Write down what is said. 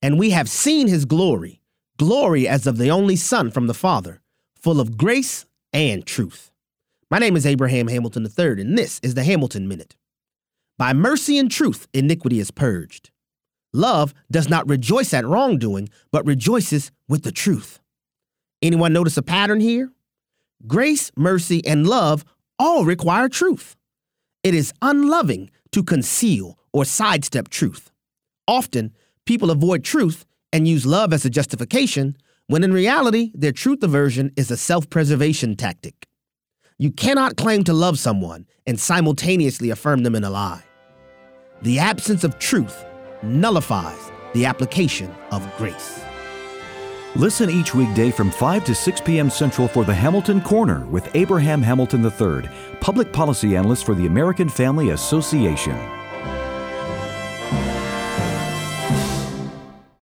And we have seen his glory, glory as of the only Son from the Father, full of grace and truth. My name is Abraham Hamilton III, and this is the Hamilton Minute. By mercy and truth, iniquity is purged. Love does not rejoice at wrongdoing, but rejoices with the truth. Anyone notice a pattern here? Grace, mercy, and love all require truth. It is unloving to conceal or sidestep truth. Often, people avoid truth and use love as a justification, when in reality, their truth aversion is a self preservation tactic. You cannot claim to love someone and simultaneously affirm them in a lie. The absence of truth nullifies the application of grace. Listen each weekday from 5 to 6 p.m. Central for the Hamilton Corner with Abraham Hamilton III, public policy analyst for the American Family Association.